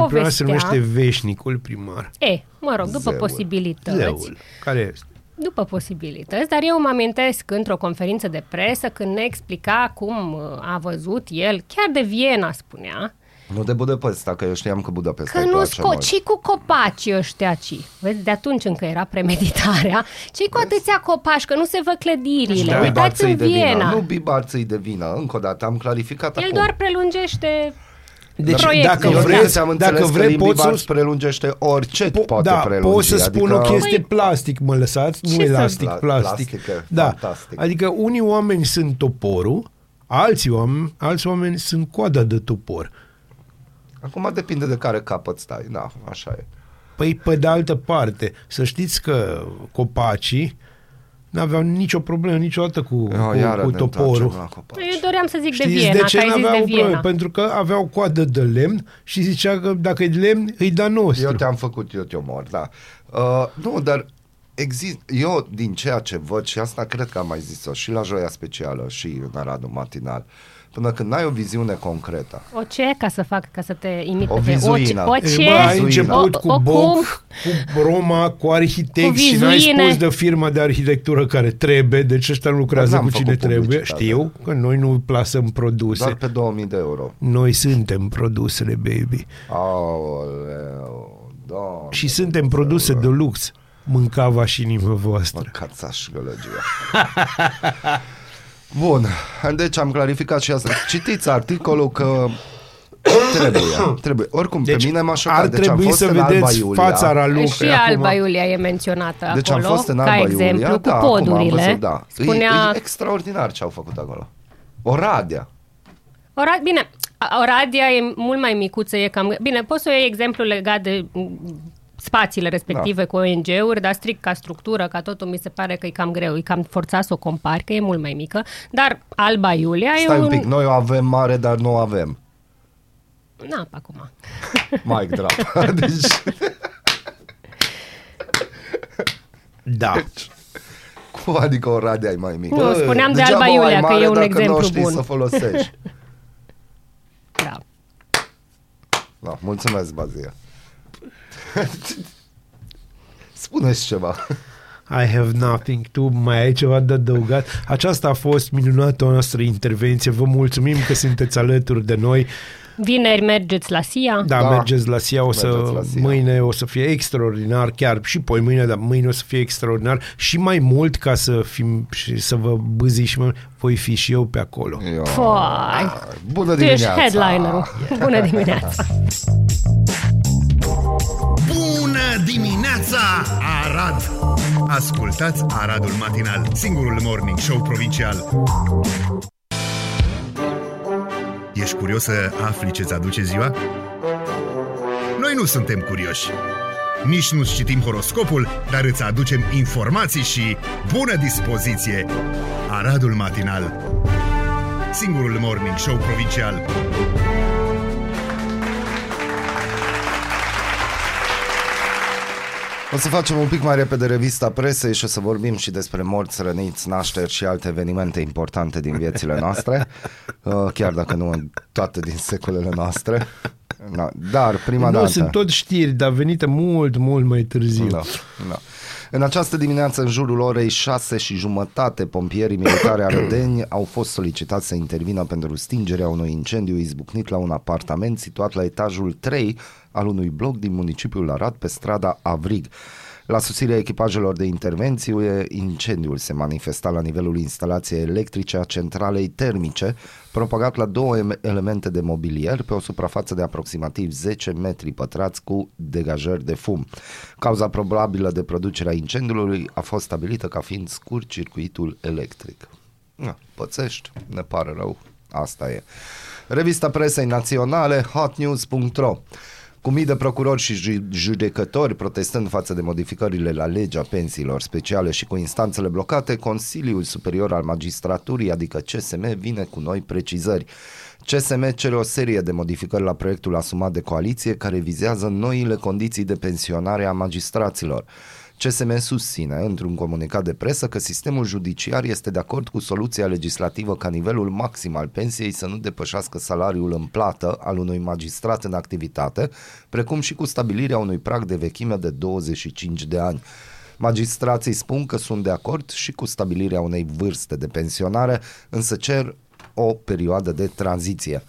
povestea... numește veșnicul primar. E, mă rog, după Zeul. posibilități. Zeul. Care este? După posibilități, dar eu mă amintesc într-o conferință de presă când ne explica cum uh, a văzut el, chiar de Viena spunea, Nu de Budapesta, că eu știam că Budapesta că îi nu place mult. scoci cu copacii ăștia ci. Vezi, de atunci încă era premeditarea. ce cu atâția copaci, că nu se văd clădirile. Da, Uitați bibarțăi în de vină. Viena. Nu bibarțăi de vină, încă o dată, am clarificat El acum. doar prelungește Deci proiecte. dacă Eu vreți, vreți, am înțeles dacă că vreți, limbi poți să... barți prelungește orice Po- poate da, prelungi. pot să spun adică... o chestie Păi- plastic, mă lăsați, nu Ce să- elastic, Pla- plastic. plastică, Da, fantastic. adică unii oameni sunt toporul, alții oameni, alți oameni sunt coada de topor. Acum depinde de care capăt stai, da, așa e. Păi, pe de altă parte, să știți că copacii n-aveau nicio problemă niciodată cu, Eu, cu, iară cu ne toporul. întoarcem la copaci. Eu doream să zic de Știți Viena, de ce că ai zis n-aveau de Viena. probleme? Pentru că aveau coadă de lemn și zicea că dacă e de lemn, îi da nostru. Eu te-am făcut, eu te omor, da. Uh, nu, dar exist, eu din ceea ce văd și asta cred că am mai zis-o și la Joia Specială și în Aradul Matinal, până când n-ai o viziune concretă, O ce ca să fac, ca să te imit O pe tine? vizuină. O, ce- o E, ce? bă, ai Vizuină. început O- cu o Boc, cum? cu Roma, cu arhitect Cu și n-ai vizuine. spus de firma de arhitectură care trebuie, deci ăștia nu lucrează Dar n-am cu cine făcut trebuie. publicitate. Știu că noi nu plasăm produse. doar pe 2000 de euro. Noi suntem produsele, baby. Aoleu, doamne. Și suntem produse de lux. Mâncava și inimă voastră. Măcața și gălăgia. Bun, deci am clarificat și asta. Citiți articolul că trebuie, trebuie. Oricum, Deci pe mine m-a șocat. ar deci am trebui fost să în Alba vedeți Iulia. fața Raluca. Și Alba Iulia e menționată Deci acolo, am fost în ca Alba exemplu, Iulia, cu da, acum am podurile. văzut, da. Spunea... E, e extraordinar ce au făcut acolo. Oradea. Ora, bine, a- Oradea e mult mai micuță, e cam... Bine, poți să iei exemplu legat de m, spațiile respective da. cu ONG-uri, dar strict ca structură, ca totul, mi se pare că e cam greu, e cam forțat să o compari, că e mult mai mică, dar Alba Iulia Stai e un un... pic, noi o avem mare, dar nu o avem. Na, pe acum. Mic drop. deci, Da. cum adică Oradea e mai mică? Nu, spuneam de Degeaba Alba o ai Iulia, că mare e un dacă exemplu nu știi bun. să folosești. Da. Da, mulțumesc, Bazia. Spuneți ceva. I have nothing. Tu mai ai ceva de adăugat? Aceasta a fost minunata noastră intervenție. Vă mulțumim că sunteți alături de noi. Vineri mergeți la SIA. Da, Da. da. mergeți la SIA, o să, Mergeți la SIA. mâine o să fie extraordinar, chiar și poi mâine, dar mâine o să fie extraordinar și mai mult ca să fim și să vă bâzi și mai, voi fi și eu pe acolo. Eu... Fai. Bună Tu ești dimineața! headlinerul. Bună dimineața! Bună dimineața, Arad! Ascultați Aradul Matinal, singurul morning show provincial. Ești curios să afli ce-ți aduce ziua? Noi nu suntem curioși. Nici nu citim horoscopul, dar îți aducem informații și bună dispoziție. Aradul Matinal, singurul morning show provincial. O să facem un pic mai repede revista presei și o să vorbim și despre morți, răniți, nașteri și alte evenimente importante din viețile noastre, uh, chiar dacă nu în toate din secolele noastre. Da, dar prima nu, dată... sunt tot știri, dar venite mult, mult mai târziu. Da, da. În această dimineață, în jurul orei 6 și jumătate, pompierii militari arădeni au fost solicitați să intervină pentru stingerea unui incendiu izbucnit la un apartament situat la etajul 3 al unui bloc din municipiul Arad pe strada Avrig. La susținerea echipajelor de intervenție, incendiul se manifesta la nivelul instalației electrice a centralei termice, propagat la două em- elemente de mobilier pe o suprafață de aproximativ 10 metri pătrați cu degajări de fum. Cauza probabilă de producere a incendiului a fost stabilită ca fiind scurt circuitul electric. Na, pățești, ne pare rău, asta e. Revista presei naționale, hotnews.ro cu mii de procurori și ju- judecători protestând față de modificările la legea pensiilor speciale și cu instanțele blocate, Consiliul Superior al Magistraturii, adică CSM, vine cu noi precizări. CSM cere o serie de modificări la proiectul asumat de coaliție care vizează noile condiții de pensionare a magistraților. CSM susține într-un comunicat de presă că sistemul judiciar este de acord cu soluția legislativă ca nivelul maxim al pensiei să nu depășească salariul în plată al unui magistrat în activitate, precum și cu stabilirea unui prag de vechime de 25 de ani. Magistrații spun că sunt de acord și cu stabilirea unei vârste de pensionare, însă cer o perioadă de tranziție.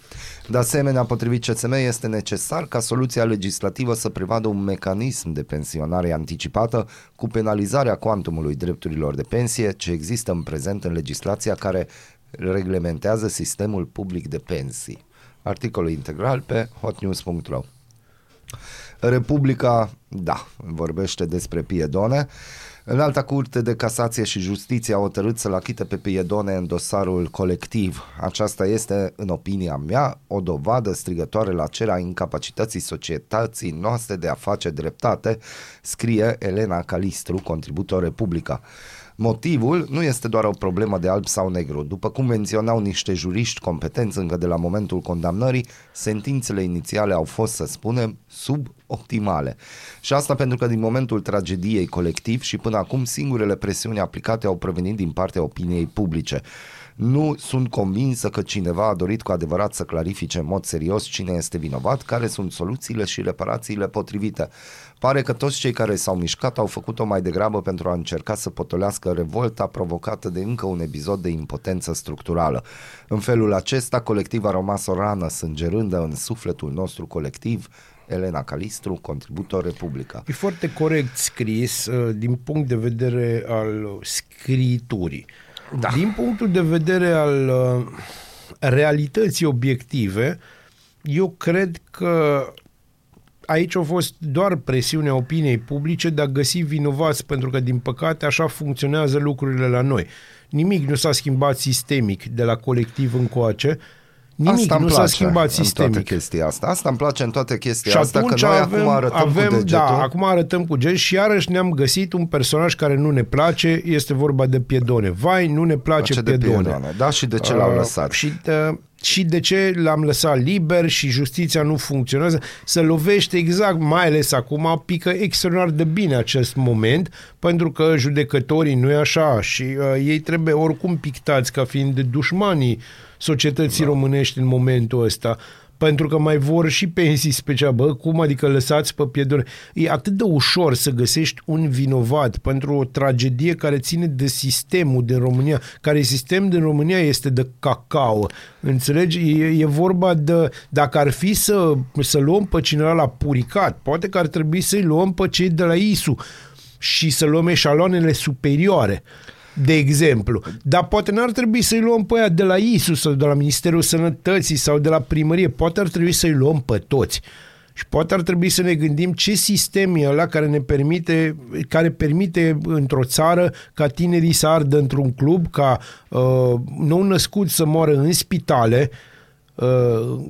De asemenea, potrivit CSM, este necesar ca soluția legislativă să prevadă un mecanism de pensionare anticipată cu penalizarea cuantumului drepturilor de pensie ce există în prezent în legislația care reglementează sistemul public de pensii. Articolul integral pe hotnews.ro Republica, da, vorbește despre piedone. În alta curte de casație și justiție au hotărât să-l achite pe Piedone în dosarul colectiv. Aceasta este, în opinia mea, o dovadă strigătoare la cer a incapacității societății noastre de a face dreptate, scrie Elena Calistru, contributor Republica. Motivul nu este doar o problemă de alb sau negru. După cum menționau niște juriști competenți încă de la momentul condamnării, sentințele inițiale au fost, să spunem, suboptimale. Și asta pentru că din momentul tragediei colectiv și până acum singurele presiuni aplicate au provenit din partea opiniei publice. Nu sunt convinsă că cineva a dorit cu adevărat să clarifice în mod serios cine este vinovat, care sunt soluțiile și reparațiile potrivite. Pare că toți cei care s-au mișcat au făcut-o mai degrabă pentru a încerca să potolească revolta provocată de încă un episod de impotență structurală. În felul acesta, colectiv a rămas o rană sângerândă în sufletul nostru colectiv, Elena Calistru, contributor Republica. E foarte corect scris uh, din punct de vedere al scriturii. Da. Din punctul de vedere al uh, realității obiective, eu cred că aici a fost doar presiunea opiniei publice de a găsi vinovați, pentru că, din păcate, așa funcționează lucrurile la noi. Nimic nu s-a schimbat sistemic de la colectiv încoace, Nimic asta nu s-a schimbat sistemic. În toate chestia asta. Asta îmi place în toate chestia și asta, că noi avem, acum arătăm avem, cu degetul. Da, acum arătăm cu deget și iarăși ne-am găsit un personaj care nu ne place, este vorba de Piedone. Vai, nu ne place, place Piedone. De Piedone. Da, și de ce uh, l-au lăsat? Și uh, și de ce l-am lăsat liber și justiția nu funcționează, să lovește exact, mai ales acum, pică extraordinar de bine acest moment, pentru că judecătorii nu e așa și uh, ei trebuie oricum pictați ca fiind dușmanii societății da. românești în momentul ăsta pentru că mai vor și pensii speciale. Bă, cum adică lăsați pe pieduri? E atât de ușor să găsești un vinovat pentru o tragedie care ține de sistemul din România, care sistem din România este de cacao. Înțelegi? E, e vorba de, dacă ar fi să, să luăm pe cineva la puricat, poate că ar trebui să-i luăm pe cei de la ISU și să luăm eșaloanele superioare de exemplu. Dar poate n-ar trebui să-i luăm pe aia de la ISU sau de la Ministerul Sănătății sau de la primărie. Poate ar trebui să-i luăm pe toți. Și poate ar trebui să ne gândim ce sistem e ăla care ne permite, care permite într-o țară ca tinerii să ardă într-un club, ca uh, nou născut să moară în spitale uh,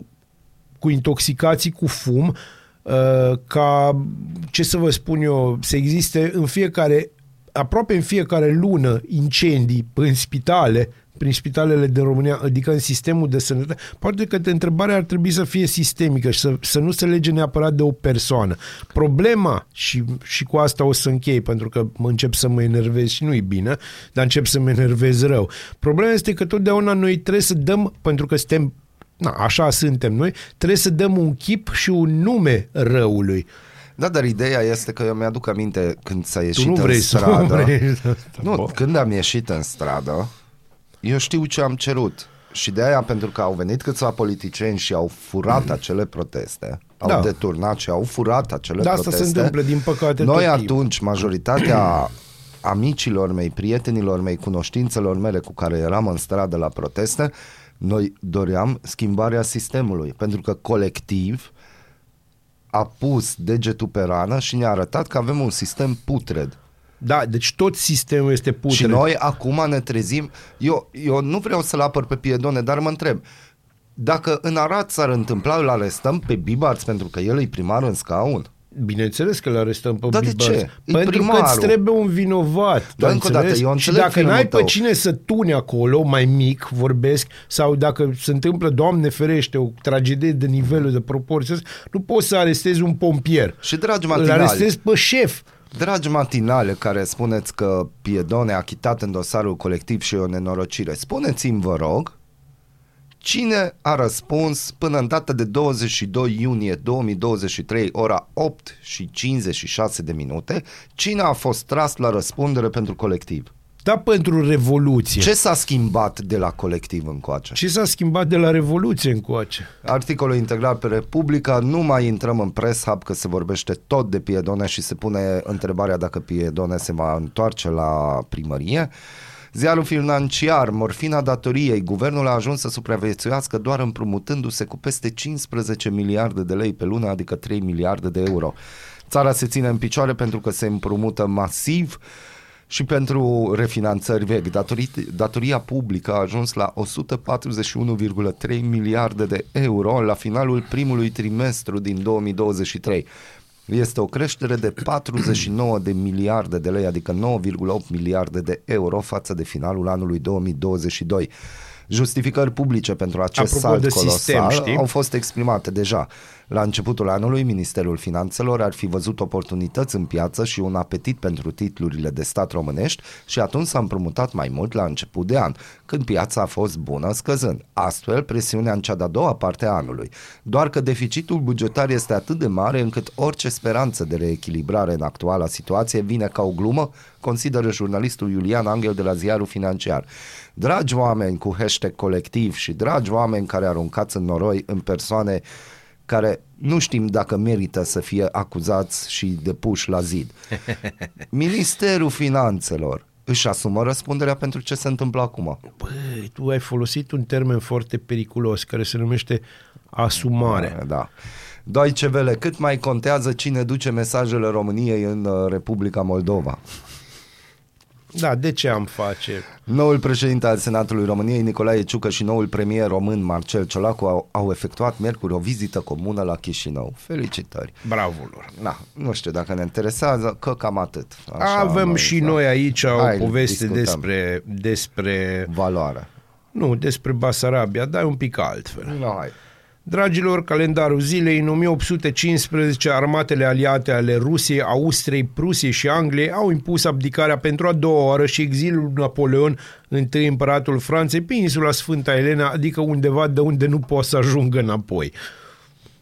cu intoxicații cu fum, uh, ca, ce să vă spun eu, să existe în fiecare aproape în fiecare lună incendii în spitale, prin spitalele din România, adică în sistemul de sănătate, poate că întrebarea ar trebui să fie sistemică și să, să nu se lege neapărat de o persoană. Problema, și, și cu asta o să închei, pentru că mă încep să mă enervez și nu-i bine, dar încep să mă enervez rău. Problema este că totdeauna noi trebuie să dăm, pentru că suntem na, așa suntem noi, trebuie să dăm un chip și un nume răului. Da, dar ideea este că eu mi-aduc aminte când s-a ieșit tu nu vrei în stradă. Să vrei. Nu, când am ieșit în stradă, eu știu ce am cerut. Și de aia, pentru că au venit câțiva politicieni și au furat acele proteste, au da. deturnat și au furat acele da, proteste. asta se întâmplă, din păcate, Noi atunci, majoritatea amicilor mei, prietenilor mei, cunoștințelor mele cu care eram în stradă la proteste, noi doream schimbarea sistemului, pentru că colectiv a pus degetul pe rană și ne-a arătat că avem un sistem putred. Da, deci tot sistemul este putred. Și noi acum ne trezim, eu, eu nu vreau să-l apăr pe Piedone, dar mă întreb, dacă în Arad s-ar întâmpla, îl arestăm pe Bibarț pentru că el e primar în scaun? Bineînțeles că le arestăm pe Dar de ce? E Pentru primarul. că îți trebuie un vinovat. Dar încă o dată, eu Și dacă n-ai pe cine să tuni acolo, mai mic, vorbesc, sau dacă se întâmplă, Doamne ferește, o tragedie de nivelul de proporție, nu poți să arestezi un pompier. Și dragi matinali, Îl arestezi pe șef. Dragi matinale care spuneți că Piedone a chitat în dosarul colectiv și o nenorocire, spuneți-mi, vă rog, Cine a răspuns până în data de 22 iunie 2023, ora 8 și 56 de minute, cine a fost tras la răspundere pentru colectiv? Da, pentru Revoluție. Ce s-a schimbat de la colectiv încoace? Ce s-a schimbat de la Revoluție încoace? Articolul integral pe Republica, nu mai intrăm în press hub că se vorbește tot de Piedone și se pune întrebarea dacă Piedone se va întoarce la primărie. Ziarul financiar, morfina datoriei, guvernul a ajuns să supraviețuiască doar împrumutându-se cu peste 15 miliarde de lei pe lună, adică 3 miliarde de euro. Țara se ține în picioare pentru că se împrumută masiv, Și pentru refinanțări vechi, datorii, datoria publică a ajuns la 141,3 miliarde de euro la finalul primului trimestru din 2023. Este o creștere de 49 de miliarde de lei, adică 9,8 miliarde de euro față de finalul anului 2022. Justificări publice pentru acest Apropo salt de colosal sistem, știi? au fost exprimate deja. La începutul anului, Ministerul Finanțelor ar fi văzut oportunități în piață și un apetit pentru titlurile de stat românești și atunci s-a împrumutat mai mult la început de an, când piața a fost bună scăzând. Astfel, presiunea în cea de-a doua parte a anului. Doar că deficitul bugetar este atât de mare încât orice speranță de reechilibrare în actuala situație vine ca o glumă, consideră jurnalistul Iulian Angel de la ziarul financiar. Dragi oameni cu hashtag colectiv și dragi oameni care aruncați în noroi în persoane care nu știm dacă merită să fie acuzați și depuși la zid. Ministerul Finanțelor își asumă răspunderea pentru ce se întâmplă acum. Băi, tu ai folosit un termen foarte periculos care se numește asumare. Da. Deutsche Welle, cât mai contează cine duce mesajele României în uh, Republica Moldova? Da, de ce am face? Noul președinte al Senatului României, Nicolae Ciucă și noul premier român, Marcel Ciolacu, au, au efectuat miercuri o vizită comună la Chișinău. Felicitări! Bravo lor! Na, nu știu dacă ne interesează, că cam atât. Așa, Avem noi, și da. noi aici Hai, o poveste discutăm. despre, despre, Valoare. nu, despre Basarabia, dar e un pic altfel. No, hai. Dragilor, calendarul zilei, în 1815, armatele aliate ale Rusiei, Austriei, Prusiei și Angliei au impus abdicarea pentru a doua oară și exilul lui Napoleon, întâi împăratul Franței, pe insula Sfânta Elena, adică undeva de unde nu poate să ajungă înapoi.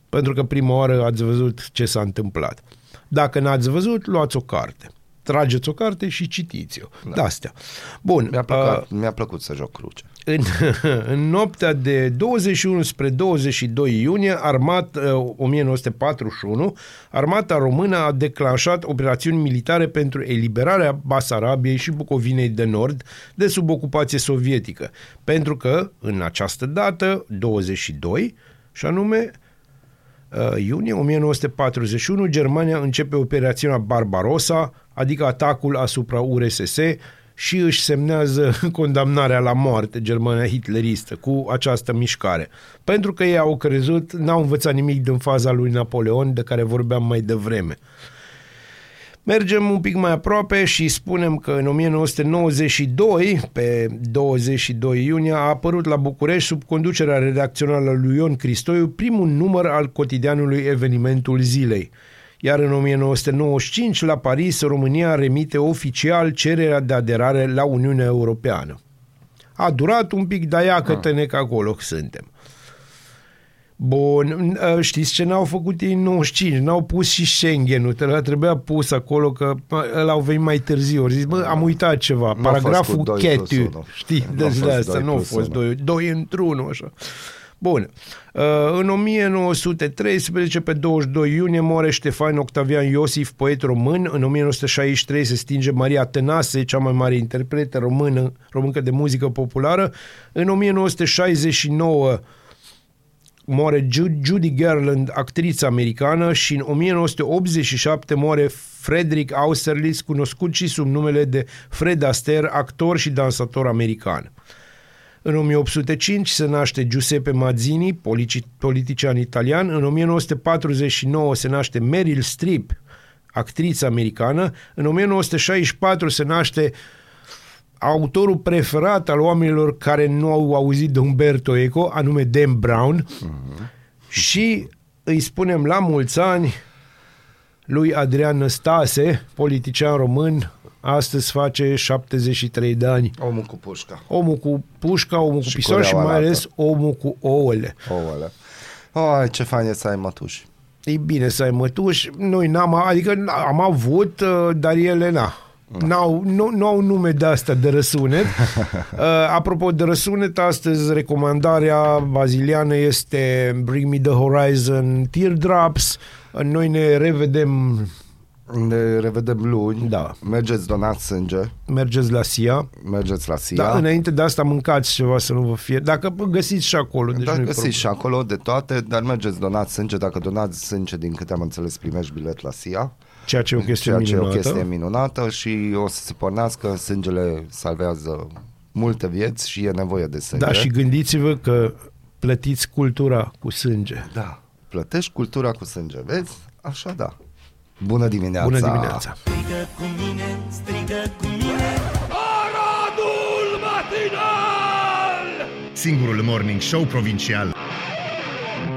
Pentru că prima oară ați văzut ce s-a întâmplat. Dacă n-ați văzut, luați o carte. Trageți o carte și citiți-o. Da. De-astea. Bun. Mi-a, plăcut, uh, mi-a plăcut să joc cruce. În, în noaptea de 21 spre 22 iunie, armat, uh, 1941, armata română a declanșat operațiuni militare pentru eliberarea Basarabiei și Bucovinei de Nord de sub ocupație sovietică. Pentru că, în această dată, 22, și anume uh, iunie 1941, Germania începe operațiunea Barbarossa, adică atacul asupra URSS și își semnează condamnarea la moarte Germania hitleristă cu această mișcare. Pentru că ei au crezut, n-au învățat nimic din faza lui Napoleon de care vorbeam mai devreme. Mergem un pic mai aproape și spunem că în 1992, pe 22 iunie, a apărut la București sub conducerea redacțională lui Ion Cristoiu primul număr al cotidianului Evenimentul Zilei. Iar în 1995, la Paris, România remite oficial cererea de aderare la Uniunea Europeană. A durat un pic, dar ia că că acolo suntem. Bun, ă, știți ce n-au făcut ei în 95? N-au pus și Schengen-ul, ăla trebuia pus acolo că ăla au venit mai târziu. Au zis, bă, am uitat ceva, N-a fost paragraful cu doi plus chetu, unu. știi, N-a de fost de asta doi nu au plus fost unu. doi, doi într-unul, așa. Bun. Uh, În 1913, pe 22 iunie, moare Ștefan Octavian Iosif, poet român. În 1963 se stinge Maria Tănase, cea mai mare interpretă română, româncă de muzică populară. În 1969 moare Ju- Judy Garland, actriță americană, și în 1987 moare Frederick Austerlitz, cunoscut și sub numele de Fred Astaire, actor și dansator american. În 1805 se naște Giuseppe Mazzini, polici- politician italian. În 1949 se naște Meryl Streep, actriță americană. În 1964 se naște autorul preferat al oamenilor care nu au auzit de Umberto Eco, anume Dan Brown. Și îi spunem la mulți ani lui Adrian Năstase, politician român, astăzi face 73 de ani. Omul cu pușca. Omul cu pușca, omul cu Și pistol și cureaua mai lată. ales omul cu ouăle. Ouăle. Oh, ce fain e să ai mătuși. E bine să ai mătuși, noi n-am, adică am avut, uh, dar ele na. N-au, nu, nu au nume de asta de răsunet. Uh, apropo de răsunet, astăzi recomandarea baziliană este Bring Me The Horizon Teardrops. Uh, Noi ne revedem Ne revedem luni. Da. Mergeți, donați sânge. Mergeți la SIA. Mergeți la SIA. Da, înainte de asta mâncați ceva să nu vă fie. Dacă găsiți și acolo. Deci da, nu-i găsiți și problemă. acolo de toate, dar mergeți, donați sânge. Dacă donați sânge, din câte am înțeles, primești bilet la SIA. Ceea ce e o chestie ceea ce e o minunată. chestie minunată și o să se pornească, sângele salvează multe vieți și e nevoie de sânge. Da, și gândiți-vă că plătiți cultura cu sânge. Da, plătești cultura cu sânge, vezi? Așa da. Bună dimineața! Bună dimineața! Strigă cu mine, strigă cu mine Singurul morning show provincial